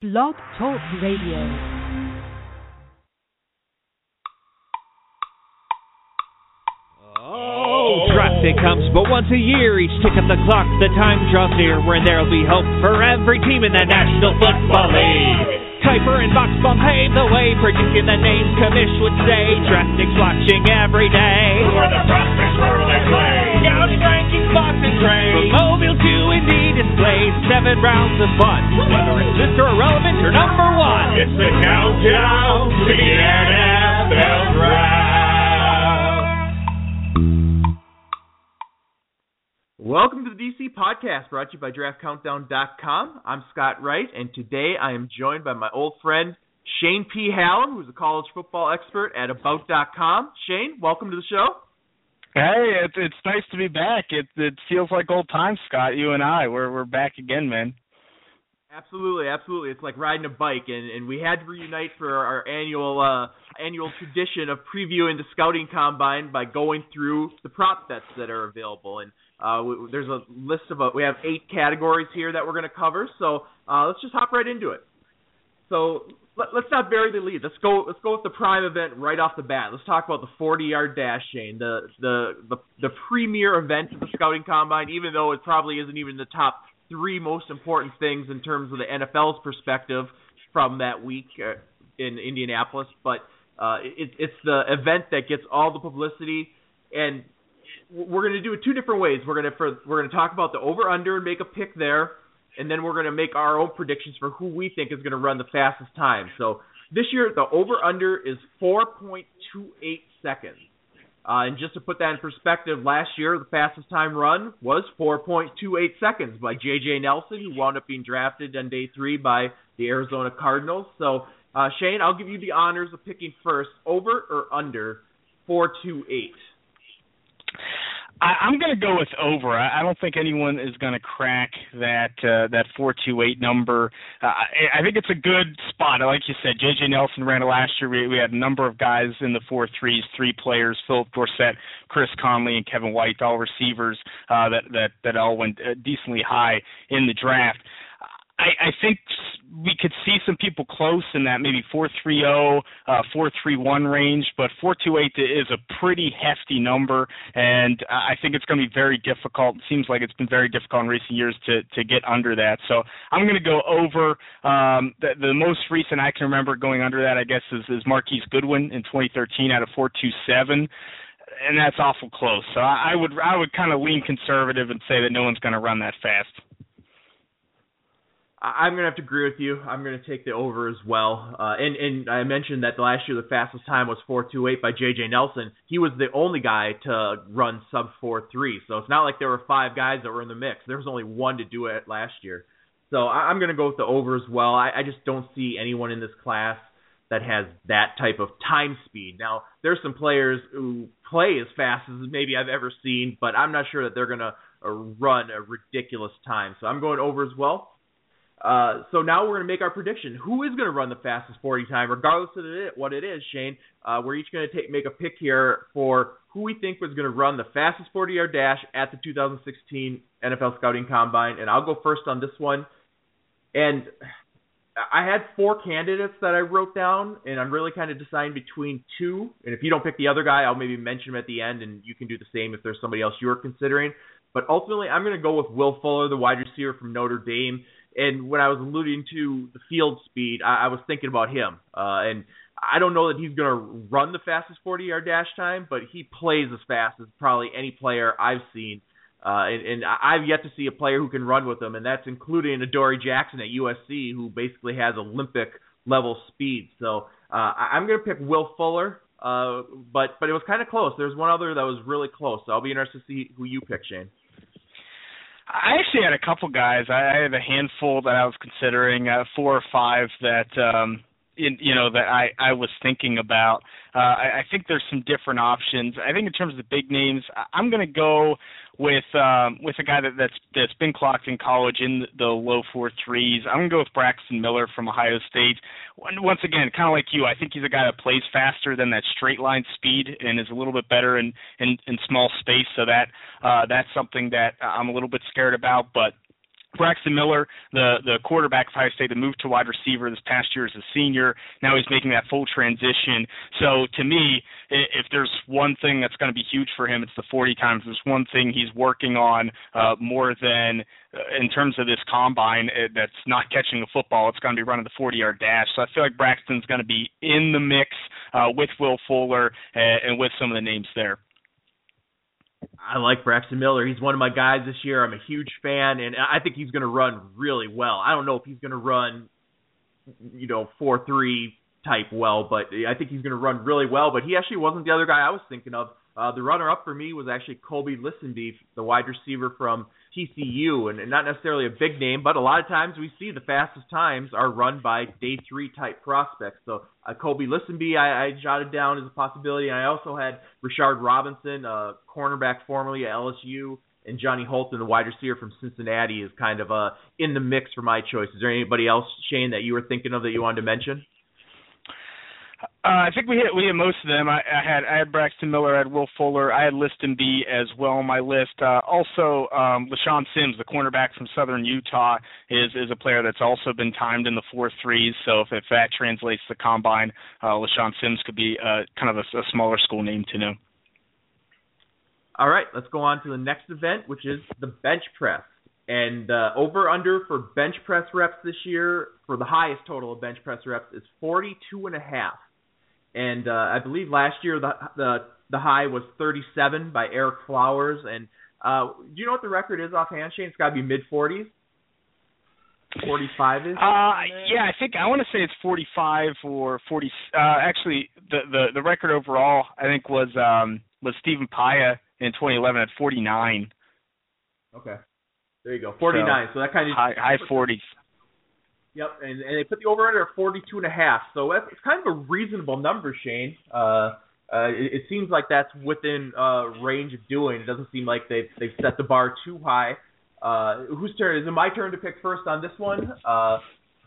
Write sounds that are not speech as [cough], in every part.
Blog Talk Radio. Oh, day comes but once a year. Each tick of the clock, the time draws near when there'll be hope for every team in the National Football League. Kiper and Buchsbaum pave the way, predicting the names Kamish would say. Draftniks watching every day. Who are the prospects where they play? Scouting rankings, box and trade. From mobile to Indy displays, seven rounds of fun. Whether it's Mr. Irrelevant or number one. It's the countdown to the NFL Draft. Welcome to the DC podcast brought to you by DraftCountdown.com. I'm Scott Wright, and today I am joined by my old friend Shane P. Hallam, who's a college football expert at About.com. Shane, welcome to the show. Hey, it's it's nice to be back. It it feels like old times, Scott. You and I, we're we're back again, man. Absolutely, absolutely. It's like riding a bike, and, and we had to reunite for our annual uh, annual tradition of previewing the scouting combine by going through the prop bets that are available. And uh, we, there's a list of a, we have eight categories here that we're going to cover. So uh, let's just hop right into it. So let, let's not bury the lead. Let's go. Let's go with the prime event right off the bat. Let's talk about the 40-yard dash, Shane, the the the, the premier event of the scouting combine. Even though it probably isn't even the top three most important things in terms of the NFL's perspective from that week uh, in Indianapolis, but uh, it, it's the event that gets all the publicity, and we're going to do it two different ways. We're going to for, we're going to talk about the over under and make a pick there, and then we're going to make our own predictions for who we think is going to run the fastest time. So this year the over under is 4.28 seconds. Uh, and just to put that in perspective, last year the fastest time run was 4.28 seconds by J.J. Nelson, who wound up being drafted on day three by the Arizona Cardinals. So, uh, Shane, I'll give you the honors of picking first, over or under 428. I, I'm going to go with over. I, I don't think anyone is going to crack that uh, that four two eight number. Uh, I, I think it's a good spot. Like you said, J.J. Nelson ran it last year. We, we had a number of guys in the four threes, three players: Philip Dorsett, Chris Conley, and Kevin White, all receivers uh, that that that all went uh, decently high in the draft. I, I think we could see some people close in that maybe 430, uh, 431 range, but 428 is a pretty hefty number, and I think it's going to be very difficult. It seems like it's been very difficult in recent years to to get under that. So I'm going to go over. Um, the, the most recent I can remember going under that, I guess, is, is Marquise Goodwin in 2013 out of 427 and that's awful close. So I, would I would kind of lean conservative and say that no one's going to run that fast. I'm gonna have to agree with you. I'm gonna take the over as well. Uh, and and I mentioned that last year the fastest time was 4:28 by J.J. Nelson. He was the only guy to run sub 4:3. So it's not like there were five guys that were in the mix. There was only one to do it last year. So I, I'm gonna go with the over as well. I, I just don't see anyone in this class that has that type of time speed. Now there's some players who play as fast as maybe I've ever seen, but I'm not sure that they're gonna uh, run a ridiculous time. So I'm going over as well. Uh, so now we're going to make our prediction. Who is going to run the fastest 40 time, regardless of it, what it is, Shane? Uh, we're each going to take make a pick here for who we think was going to run the fastest 40 yard dash at the 2016 NFL Scouting Combine. And I'll go first on this one. And I had four candidates that I wrote down, and I'm really kind of deciding between two. And if you don't pick the other guy, I'll maybe mention him at the end, and you can do the same if there's somebody else you're considering. But ultimately, I'm going to go with Will Fuller, the wide receiver from Notre Dame. And when I was alluding to the field speed, I, I was thinking about him. Uh, and I don't know that he's going to run the fastest 40 yard dash time, but he plays as fast as probably any player I've seen. Uh, and, and I've yet to see a player who can run with him, and that's including Adoree Jackson at USC, who basically has Olympic level speed. So uh, I'm going to pick Will Fuller, uh, but but it was kind of close. There's one other that was really close. So I'll be interested to see who you pick, Shane. I actually had a couple guys. I, I had a handful that I was considering, uh, four or five that um in, you know that I I was thinking about. Uh, I, I think there's some different options. I think in terms of the big names, I'm going to go with um, with a guy that, that's that's been clocked in college in the low four threes. I'm gonna go with Braxton Miller from Ohio State. Once again, kind of like you, I think he's a guy that plays faster than that straight line speed and is a little bit better in in, in small space. So that uh, that's something that I'm a little bit scared about, but Braxton Miller, the the quarterback of Ohio State, that moved to wide receiver this past year as a senior. Now he's making that full transition. So to me, if there's one thing that's going to be huge for him, it's the 40 times. There's one thing he's working on uh, more than uh, in terms of this combine uh, that's not catching the football. It's going to be running the 40 yard dash. So I feel like Braxton's going to be in the mix uh, with Will Fuller and, and with some of the names there. I like Braxton Miller. He's one of my guys this year. I'm a huge fan, and I think he's going to run really well. I don't know if he's going to run, you know, four three type well, but I think he's going to run really well. But he actually wasn't the other guy I was thinking of. Uh, the runner up for me was actually Colby Listenbee, the wide receiver from TCU, and, and not necessarily a big name, but a lot of times we see the fastest times are run by day three type prospects. So uh, Colby Listenbee, I, I jotted down as a possibility, and I also had Rashard Robinson, uh, cornerback formerly at LSU, and Johnny Holton, the wide receiver from Cincinnati, is kind of uh, in the mix for my choice. Is there anybody else, Shane, that you were thinking of that you wanted to mention? Uh, I think we hit we hit most of them. I, I had I had Braxton Miller, I had Will Fuller, I had Listenbee as well on my list. Uh, also, um, LeShaun Sims, the cornerback from Southern Utah, is is a player that's also been timed in the four threes. So if, if that translates to combine, uh, LeShaun Sims could be uh, kind of a, a smaller school name to know. All right, let's go on to the next event, which is the bench press. And uh, over under for bench press reps this year for the highest total of bench press reps is 42 and a half and uh, I believe last year the the the high was 37 by Ereck Flowers. And uh, do you know what the record is offhand, Shane? It's got to be mid 40s. 45 is. Uh, yeah, I think I want to say it's 45 or 40. Uh, actually, the the the record overall I think was um was Stephen Paea in 2011 at 49. Okay. There you go. 49. So, so that kind of high high 40s. Yep, and, and they put the over under at 42 and a half. So that's it's kind of a reasonable number, Shane. Uh, uh, it, it seems like that's within uh, range of doing. It doesn't seem like they've they've set the bar too high. Uh, whose turn is it? My turn to pick first on this one. Uh,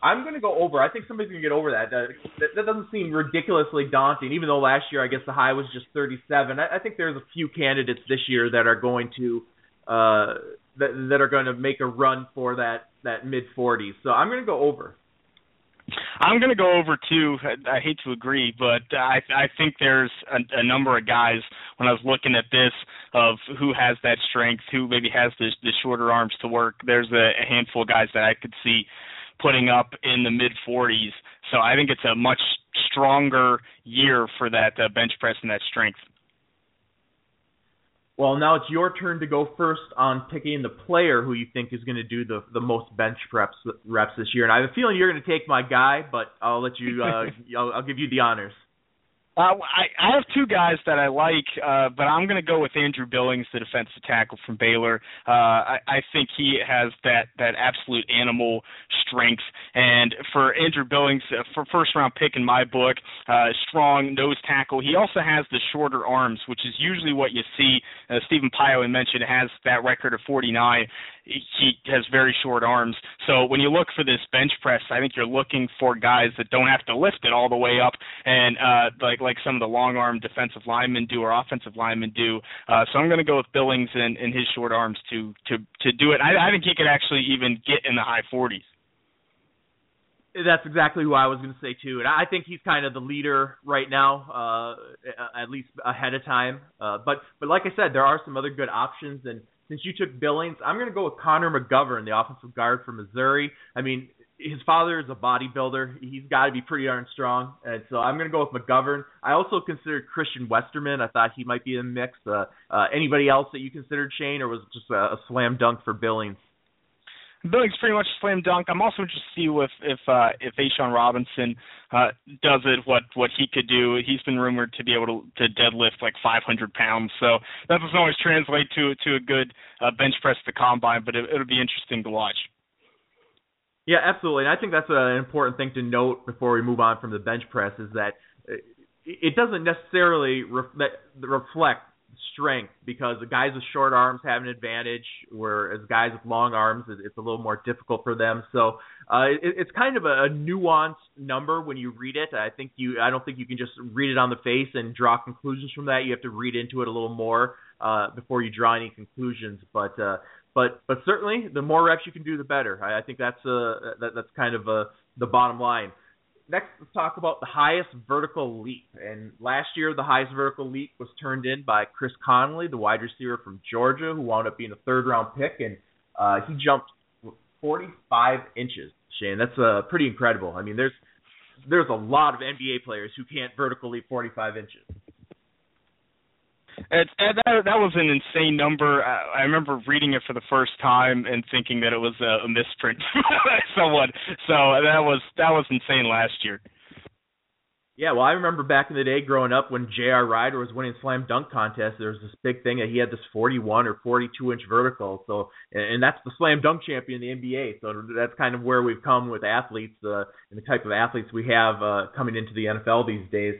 I'm going to go over. I think somebody's going to get over that. Uh, that. That doesn't seem ridiculously daunting, even though last year I guess the high was just 37. I, I think there's a few candidates this year that are going to uh, that that are going to make a run for that that mid 40s. So I'm going to go over. I'm going to go over too. I, hate to agree, but I I think there's a, a number of guys when I was looking at this of who has that strength, who maybe has the the shorter arms to work. There's a, a handful of guys that I could see putting up in the mid 40s. So I think it's a much stronger year for that uh, bench press and that strength. Well, now it's your turn to go first on picking the player who you think is going to do the the most bench reps reps this year. And I have a feeling you're going to take my guy, but I'll let you. Uh, [laughs] I'll, I'll give you the honors. Uh, I, I have two guys that I like, uh, but I'm going to go with Andrew Billings, the defensive tackle from Baylor. Uh, I, I think he has that that absolute animal strength, and for Andrew Billings, uh, for first round pick in my book, uh, strong nose tackle. He also has the shorter arms, which is usually what you see. Uh, Stephen Paea mentioned has that record of 49 he has very short arms. So when you look for this bench press, I think you're looking for guys that don't have to lift it all the way up, and uh, like like some of the long arm defensive linemen do or offensive linemen do. Uh, so I'm going to go with Billings and, and his short arms to to to do it. I, I think he could actually even get in the high 40s. That's exactly who I was going to say too, and I think he's kind of the leader right now, uh, at least ahead of time. Uh, but but like I said, there are some other good options, and since you took Billings, I'm going to go with Connor McGovern, the offensive guard from Missouri. I mean, his father is a bodybuilder. He's got to be pretty darn strong, and so I'm going to go with McGovern. I also considered Christian Westerman. I thought he might be in the mix. Uh, uh, anybody else that you considered, Shane, or was it just a, a slam dunk for Billings? Billings pretty much a slam dunk. I'm also interested to see if if uh, if A'Shawn Robinson uh, does it, what what he could do. He's been rumored to be able to, to deadlift like 500 pounds, so that doesn't always translate to to a good uh, bench press to combine, but it, it'll be interesting to watch. Yeah, absolutely. And I think that's an important thing to note before we move on from the bench press is that it doesn't necessarily reflect strength because the guys with short arms have an advantage, whereas guys with long arms it's a little more difficult for them. So uh, it, it's kind of a, a nuanced number when you read it. I think you I don't think you can just read it on the face and draw conclusions from that. You have to read into it a little more uh, before you draw any conclusions. But uh, but but certainly the more reps you can do, the better. I, I think that's uh that, that's kind of uh the bottom line. Next, let's talk about the highest vertical leap. And last year, the highest vertical leap was turned in by Chris Conley, the wide receiver from Georgia, who wound up being a third round pick, and uh, he jumped 45 inches. Shane, that's uh, pretty incredible. I mean, there's there's a lot of NBA players who can't vertical leap 45 inches. It, that that was an insane number. I, I remember reading it for the first time and thinking that it was a, a misprint [laughs] by someone. So that was that was insane last year. Yeah, well, I remember back in the day growing up when J.R. Rider was winning slam dunk contests. There was this big thing that he had this 41 or 42 inch vertical. So, and that's the slam dunk champion in the NBA. So that's kind of where we've come with athletes uh, and the type of athletes we have uh, coming into the NFL these days.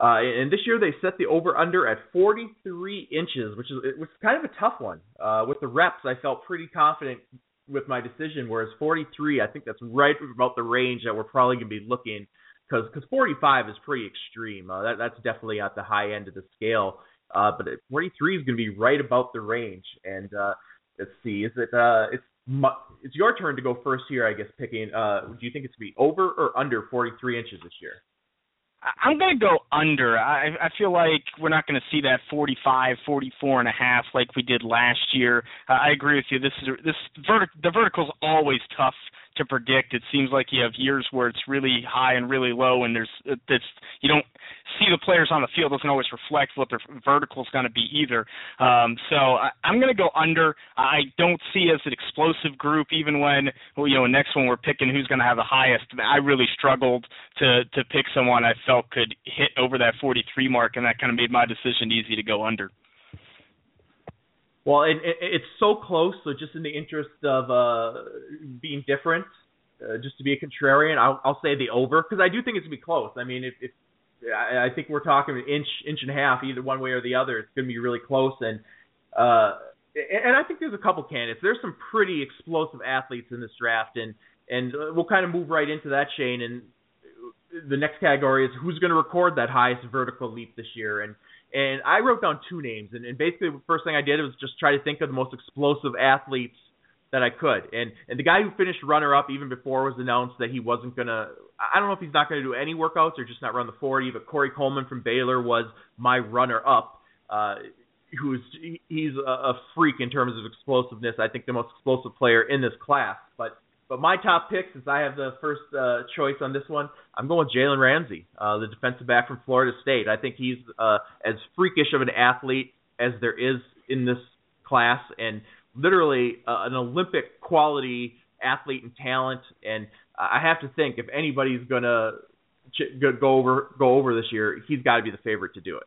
Uh, and this year they set the over under at 43 inches, which is it was kind of a tough one. Uh, with the reps, I felt pretty confident with my decision. Whereas 43, I think that's right about the range that we're probably going to be looking because because 45 is pretty extreme. Uh, that that's definitely at the high end of the scale. Uh, but 43 is going to be right about the range. And uh, let's see, is it uh, it's it's your turn to go first here, I guess. Picking, uh, do you think it's going to be over or under 43 inches this year? I'm going to go under. I, I feel like we're not going to see that 45, 44 and a half like we did last year. Uh, I agree with you. This is this vertic, the vertical's always tough to predict. It seems like you have years where it's really high and really low, and there's it's you don't see the players on the field doesn't always reflect what their vertical is going to be either. Um, so I, I'm going to go under. I don't see as an explosive group, even when well, you know next one we're picking who's going to have the highest. I really struggled to to pick someone I felt could hit over that 43 mark, and that kind of made my decision easy to go under. Well, it, it, it's so close. So just in the interest of uh, being different, uh, just to be a contrarian, I'll, I'll say the over because I do think it's gonna be close. I mean, if, if I, I think we're talking an inch, inch and a half, either one way or the other, it's gonna be really close. And uh, and I think there's a couple candidates. There's some pretty explosive athletes in this draft, and and we'll kind of move right into that, Shane. And the next category is who's going to record that highest vertical leap this year, and and I wrote down two names, and, and basically the first thing I did was just try to think of the most explosive athletes that I could. And and the guy who finished runner up even before was announced that he wasn't gonna. I don't know if he's not gonna do any workouts or just not run the 40. But Corey Coleman from Baylor was my runner up. Uh, who's he's a freak in terms of explosiveness. I think the most explosive player in this class. But my top pick, since I have the first uh, choice on this one, I'm going with Jalen Ramsey, uh, the defensive back from Florida State. I think he's uh, as freakish of an athlete as there is in this class, and literally uh, an Olympic quality athlete and talent. And I have to think if anybody's gonna ch- go over go over this year, he's got to be the favorite to do it.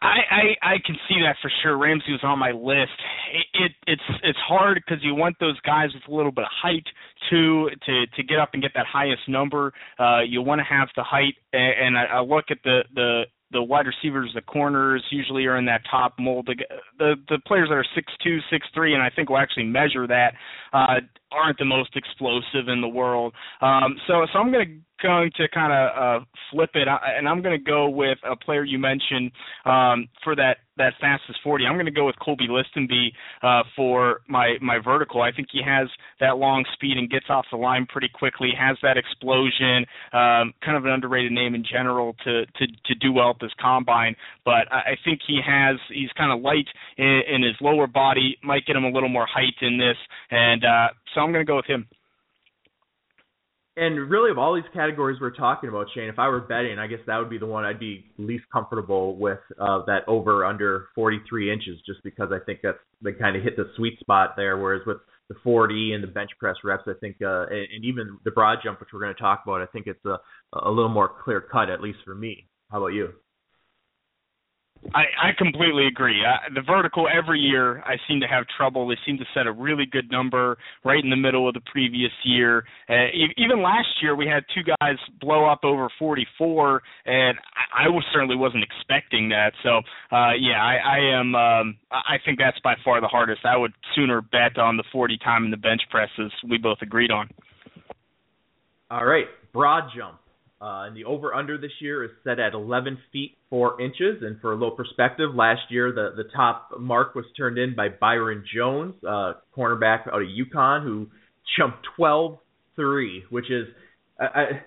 I, I I can see that for sure. Ramsey was on my list. It, it it's it's hard because you want those guys with a little bit of height to to to get up and get that highest number. Uh, you want to have the height, and, and I, I look at the the the wide receivers, the corners usually are in that top mold. The the, the players that are six two, six three, and I think we'll actually measure that uh, aren't the most explosive in the world. Um, so so I'm going to going to kind of uh, flip it, and I'm going to go with a player you mentioned um, for that that fastest 40. I'm going to go with Colby Listenbee uh, for my my vertical. I think he has that long speed and gets off the line pretty quickly. Has that explosion. Um, kind of an underrated name in general to to to do well at this combine, but I think he has he's kind of light in, in his lower body. Might get him a little more height in this, and uh, so I'm going to go with him. And really, of all these categories we're talking about, Shane, if I were betting, I guess that would be the one I'd be least comfortable with. Uh, that over under 43 inches, just because I think that's they kind of hit the sweet spot there. Whereas with the 40 and the bench press reps, I think, uh, and, and even the broad jump, which we're going to talk about, I think it's a a little more clear cut, at least for me. How about you? I, I completely agree. The vertical every year, I seem to have trouble. They seem to set a really good number right in the middle of the previous year. Uh, even last year, we had two guys blow up over 44, and I, I was certainly wasn't expecting that. So, uh, yeah, I, I am. Um, I think that's by far the hardest. I would sooner bet on the 40 time in the bench presses. We both agreed on. All right, broad jump. Uh, and the over under this year is set at 11 feet 4 inches. And for a little perspective, last year the, the top mark was turned in by Byron Jones, uh, cornerback out of UConn, who jumped 12 3, which is. I,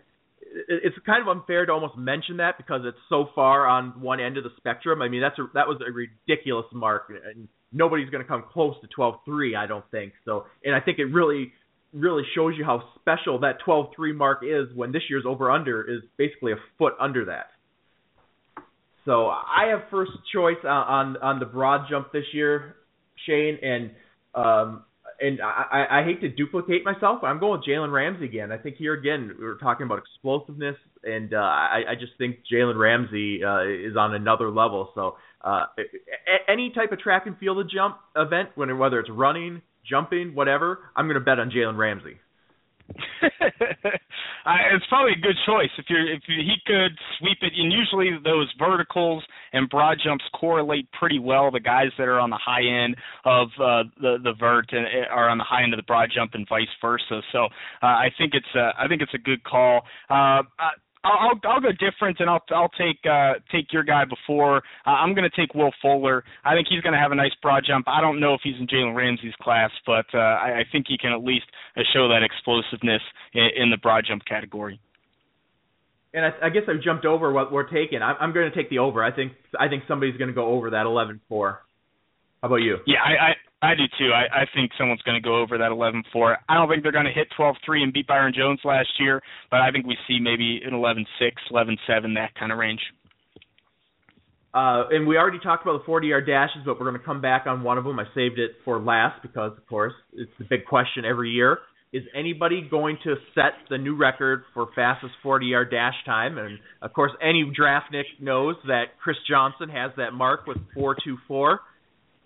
it's kind of unfair to almost mention that because it's so far on one end of the spectrum. I mean, that's a, that was a ridiculous mark, and nobody's going to come close to 12-3, I don't think. So, and I think it really really shows you how special that 12-3 mark is when this year's over under is basically a foot under that. So I have first choice on on, the broad jump this year, Shane, and um, and I, I hate to duplicate myself. I'm going with Jalen Ramsey again. I think here again we were talking about explosiveness, and uh, I, I just think Jalen Ramsey uh, is on another level. So uh, any type of track and field jump event, whether it's running, jumping, whatever, I'm going to bet on Jalen Ramsey. [laughs] it's probably a good choice if you're if he could sweep it. And usually those verticals and broad jumps correlate pretty well. The guys that are on the high end of uh, the the vert and uh, are on the high end of the broad jump and vice versa. So uh, I think it's a I think it's a good call. Uh, I'll I'll go different and I'll I'll take uh take your guy before. Uh, I'm going to take Will Fuller. I think he's going to have a nice broad jump. I don't know if he's in Jalen Ramsey's class, but uh, I, I think he can at least uh, show that explosiveness in, in the broad jump category. And I, I guess I've jumped over what we're taking. I'm, I'm going to take the over. I think I think somebody's going to go over that 11-4. How about you? Yeah, I, I do too. I, I think someone's going to go over that 11-4. I don't think they're going to hit 12-3 and beat Byron Jones last year, but I think we see maybe an 11-6, 11-7, that kind of range. Uh, and we already talked about the 40-yard dashes, but we're going to come back on one of them. I saved it for last because, of course, it's the big question every year. Is anybody going to set the new record for fastest 40-yard dash time? And of course, any draftnik knows that Chris Johnson has that mark with 4.24.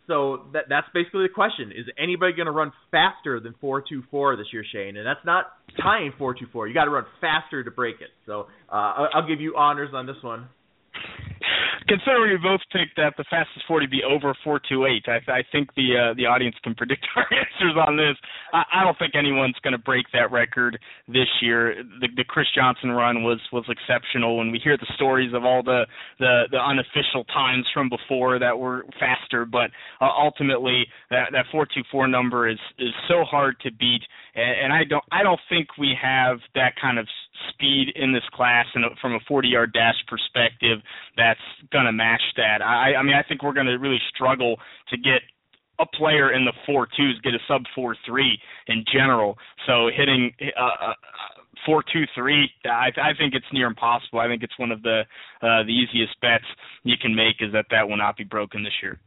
So that that's basically the question: Is anybody going to run faster than four two four this year, Shane? And that's not tying four two four. You got to run faster to break it. So uh, I'll give you honors on this one considering we both picked that the fastest 40 be over 428, I, I think the uh, the audience can [laughs] predict our answers on this. I, I don't think anyone's going to break that record this year. The, the Chris Johnson run was was exceptional, and we hear the stories of all the the, the unofficial times from before that were faster, but uh, ultimately that that 424 number is is so hard to beat, and, and I don't I don't think we have that kind of speed in this class and from a 40 yard dash perspective that's going to match that. I, I mean, I think we're going to really struggle to get a player in the four twos get a sub four three in general. So hitting uh, uh, four two three, I, I think it's near impossible. I think it's one of the uh, the easiest bets you can make is that that will not be broken this year.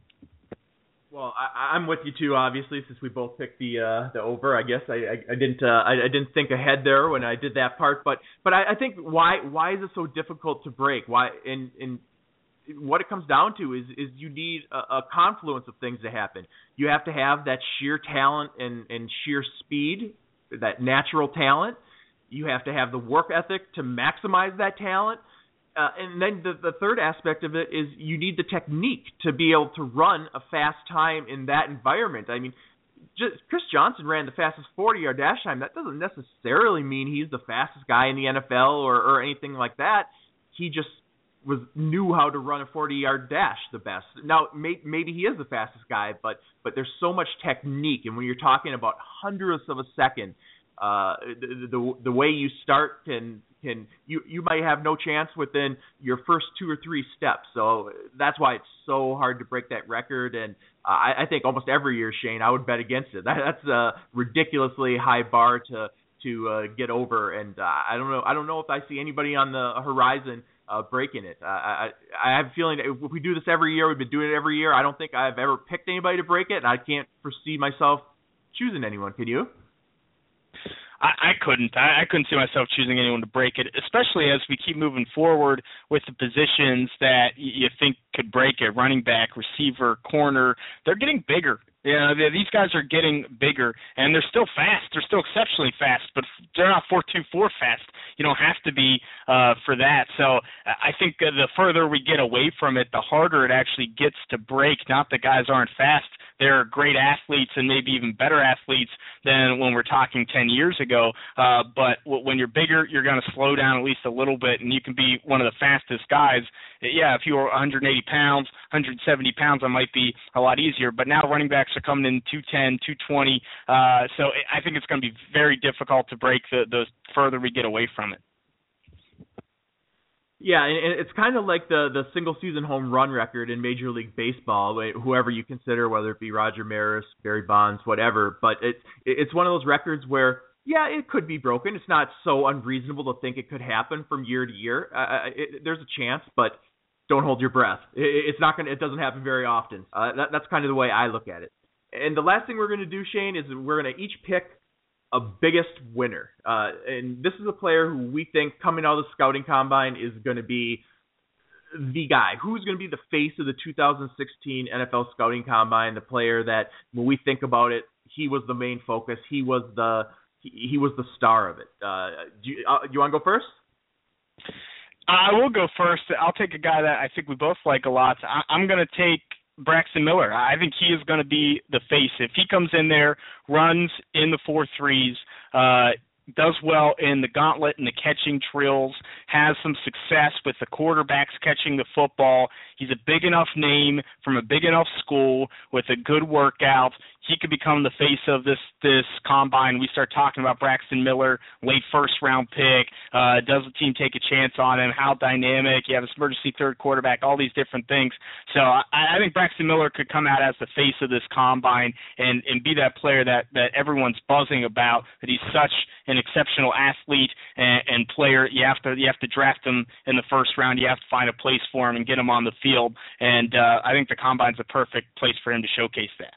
Well, I, I'm with you too. Obviously, since we both picked the uh, the over, I guess I I, I didn't uh, I, I didn't think ahead there when I did that part. But but I, I think why why is it so difficult to break? Why and and what it comes down to is is you need a, a confluence of things to happen. You have to have that sheer talent and and sheer speed, that natural talent. You have to have the work ethic to maximize that talent uh, and then the, the third aspect of it is you need the technique to be able to run a fast time in that environment. I mean, just, Chris Johnson ran the fastest 40 yard dash time. That doesn't necessarily mean he's the fastest guy in the NFL or, or anything like that. He just was knew how to run a 40 yard dash the best. Now may, maybe he is the fastest guy, but but there's so much technique, and when you're talking about hundredths of a second, uh, the, the the way you start can can you you might have no chance within your first two or three steps. So that's why it's so hard to break that record. And I, I think almost every year, Shane, I would bet against it. [laughs] That, that's a ridiculously high bar to to uh, get over. And uh, I don't know I don't know if I see anybody on the horizon uh, breaking it. Uh, I I have a feeling if we do this every year, we've been doing it every year. I don't think I've ever picked anybody to break it, and I can't foresee myself choosing anyone. Can you? I, I couldn't. I, I couldn't see myself choosing anyone to break it, especially as we keep moving forward with the positions that you think could break it: running back, receiver, corner. They're getting bigger. You know, these guys are getting bigger, and they're still fast. They're still exceptionally fast, but they're not four two four fast. You don't have to be uh, for that. So I think the further we get away from it, the harder it actually gets to break. Not that guys aren't fast; they're great athletes and maybe even better athletes than when we're talking 10 years ago. Uh, but w- when you're bigger, you're going to slow down at least a little bit, and you can be one of the fastest guys. Yeah, if you were 180 pounds, 170 pounds, that might be a lot easier. But now running backs are coming in 210, 220. Uh, so I think it's going to be very difficult to break the, the further we get away from it. Yeah, and it's kind of like the the single season home run record in Major League Baseball, whoever you consider, whether it be Roger Maris, Barry Bonds, whatever. But it's it's one of those records where yeah, it could be broken. It's not so unreasonable to think it could happen from year to year. Uh, it, there's a chance, but don't hold your breath. It, it's not gonna. It doesn't happen very often. Uh, that, that's kind of the way I look at it. And the last thing we're gonna do, Shane, is we're gonna each pick a biggest winner. Uh, and this is a player who we think coming out of the scouting combine is going to be the guy who's going to be the face of the 2016 NFL scouting combine, the player that when we think about it, he was the main focus. He was the he, he was the star of it. Uh, do you, uh, you want to go first? I will go first. I'll take a guy that I think we both like a lot. I, I'm going to take Braxton Miller. I think he is going to be the face. If he comes in there, runs in the four threes, uh, does well in the gauntlet and the catching drills, has some success with the quarterbacks catching the football. He's a big enough name from a big enough school with a good workout he could become the face of this this combine. We start talking about Braxton Miller, late first round pick. Uh, does the team take a chance on him? How dynamic? You have this emergency third quarterback. All these different things. So I, I think Braxton Miller could come out as the face of this combine and and be that player that that everyone's buzzing about. That he's such an exceptional athlete and, and player. You have to you have to draft him in the first round. You have to find a place for him and get him on the field. And uh, I think the combine's a perfect place for him to showcase that.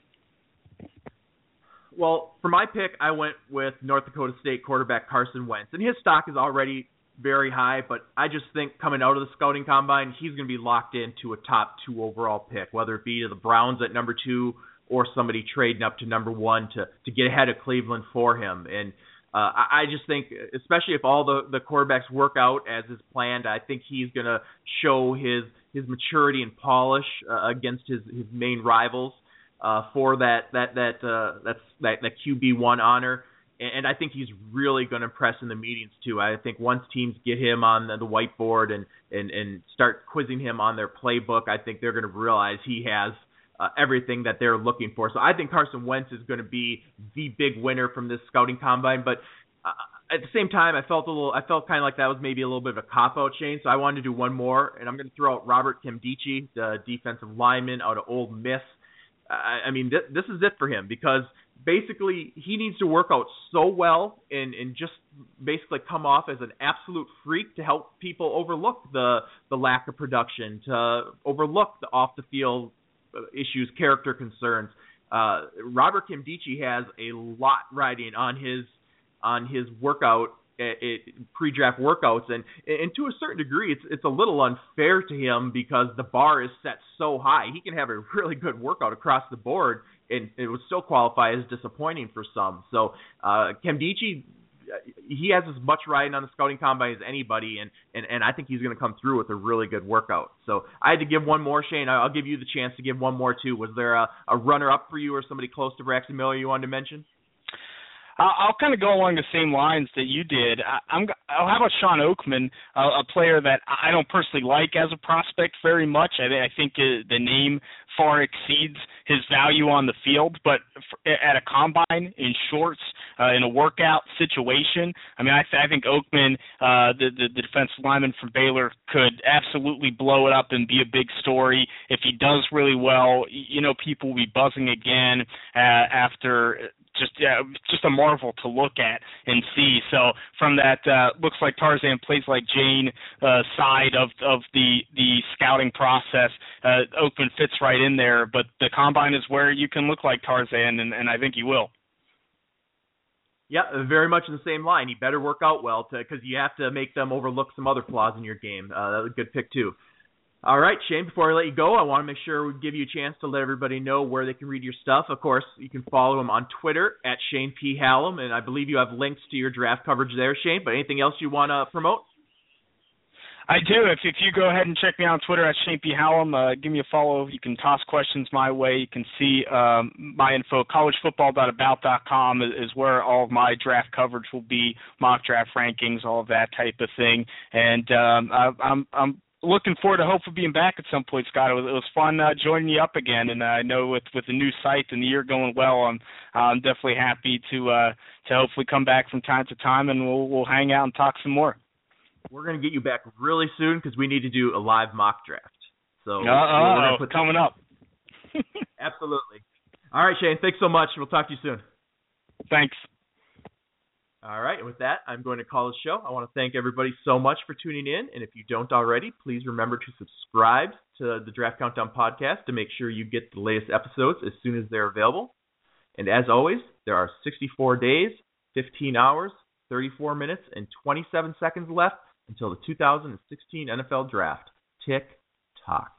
Well, for my pick, I went with North Dakota State quarterback Carson Wentz, and his stock is already very high, but I just think coming out of the scouting combine, he's going to be locked into a top two overall pick, whether it be to the Browns at number two or somebody trading up to number one to to get ahead of Cleveland for him. And uh, I, I just think, especially if all the the quarterbacks work out as is planned, I think he's going to show his his maturity and polish uh, against his his main rivals uh, for that that that uh, that's that that QB one honor. And, I think he's really going to impress in the meetings too. I think once teams get him on the, the whiteboard and and and start quizzing him on their playbook, I think they're going to realize he has uh, everything that they're looking for. So I think Carson Wentz is going to be the big winner from this scouting combine. But uh, at the same time, I felt a little, I felt kind of like that was maybe a little bit of a cop out, Shane. So I wanted to do one more, and I'm going to throw out Robert Nkemdiche, the defensive lineman out of Ole Miss. I, I mean, th- this is it for him because basically he needs to work out so well and and just basically come off as an absolute freak to help people overlook the the lack of production, to overlook the off the field issues, character concerns. Uh, Robert Nkemdiche has a lot riding on his on his workout it, pre-draft workouts, and and to a certain degree, it's it's a little unfair to him because the bar is set so high. He can have a really good workout across the board, and it would still qualify as disappointing for some. So, uh, Nkemdiche, he has as much riding on the scouting combine as anybody, and and and I think he's going to come through with a really good workout. So I had to give one more, Shane. I'll give you the chance to give one more too. Was there a, a runner up for you or somebody close to Braxton Miller you wanted to mention? I'll, kind of go along the same lines that you did. I, I'm. How about Shawn Oakman, uh, a player that I don't personally like as a prospect very much. I, I think uh, the name far exceeds his value on the field, but at a combine in shorts uh, in a workout situation, I mean, I, th- I think Oakman, uh, the, the the defensive lineman from Baylor, could absolutely blow it up and be a big story if he does really well. You know, people will be buzzing again uh, after just yeah, just a marvel to look at and see. So from that, uh, looks like Tarzan plays like Jane uh, side of of the the scouting process. Uh, Oakman fits right in there, but the combine is where you can look like Tarzan, and, and I think he will. Yeah, very much in the same line. He better work out well because you have to make them overlook some other flaws in your game. Uh, that a good pick too. All right, Shane, before I let you go, I want to make sure we give you a chance to let everybody know where they can read your stuff. Of course, you can follow him on Twitter at Shane P. Hallam, and I believe you have links to your draft coverage there, Shane. But anything else you want to promote? I do. If if you go ahead and check me out on Twitter at Shane P. Hallam, uh, give me a follow. You can toss questions my way. You can see um, my info. Collegefootball.about.com is, is where all of my draft coverage will be, mock draft rankings, all of that type of thing. And um, I, I'm I'm looking forward to hopefully being back at some point, Scott. It was, it was fun uh, joining you up again, and uh, I know with with the new site and the year going well, I'm I'm definitely happy to uh, to hopefully come back from time to time, and we'll we'll hang out and talk some more. We're gonna get you back really soon because we need to do a live mock draft. So uh oh, coming up. [laughs] Absolutely. All right, Shane. Thanks so much. We'll talk to you soon. Thanks. All right, and with that, I'm going to call the show. I want to thank everybody so much for tuning in, and if you don't already, please remember to subscribe to the Draft Countdown podcast to make sure you get the latest episodes as soon as they're available. And as always, there are 64 days, 15 hours, 34 minutes, and 27 seconds left until the 2016 NFL Draft. Tick tock.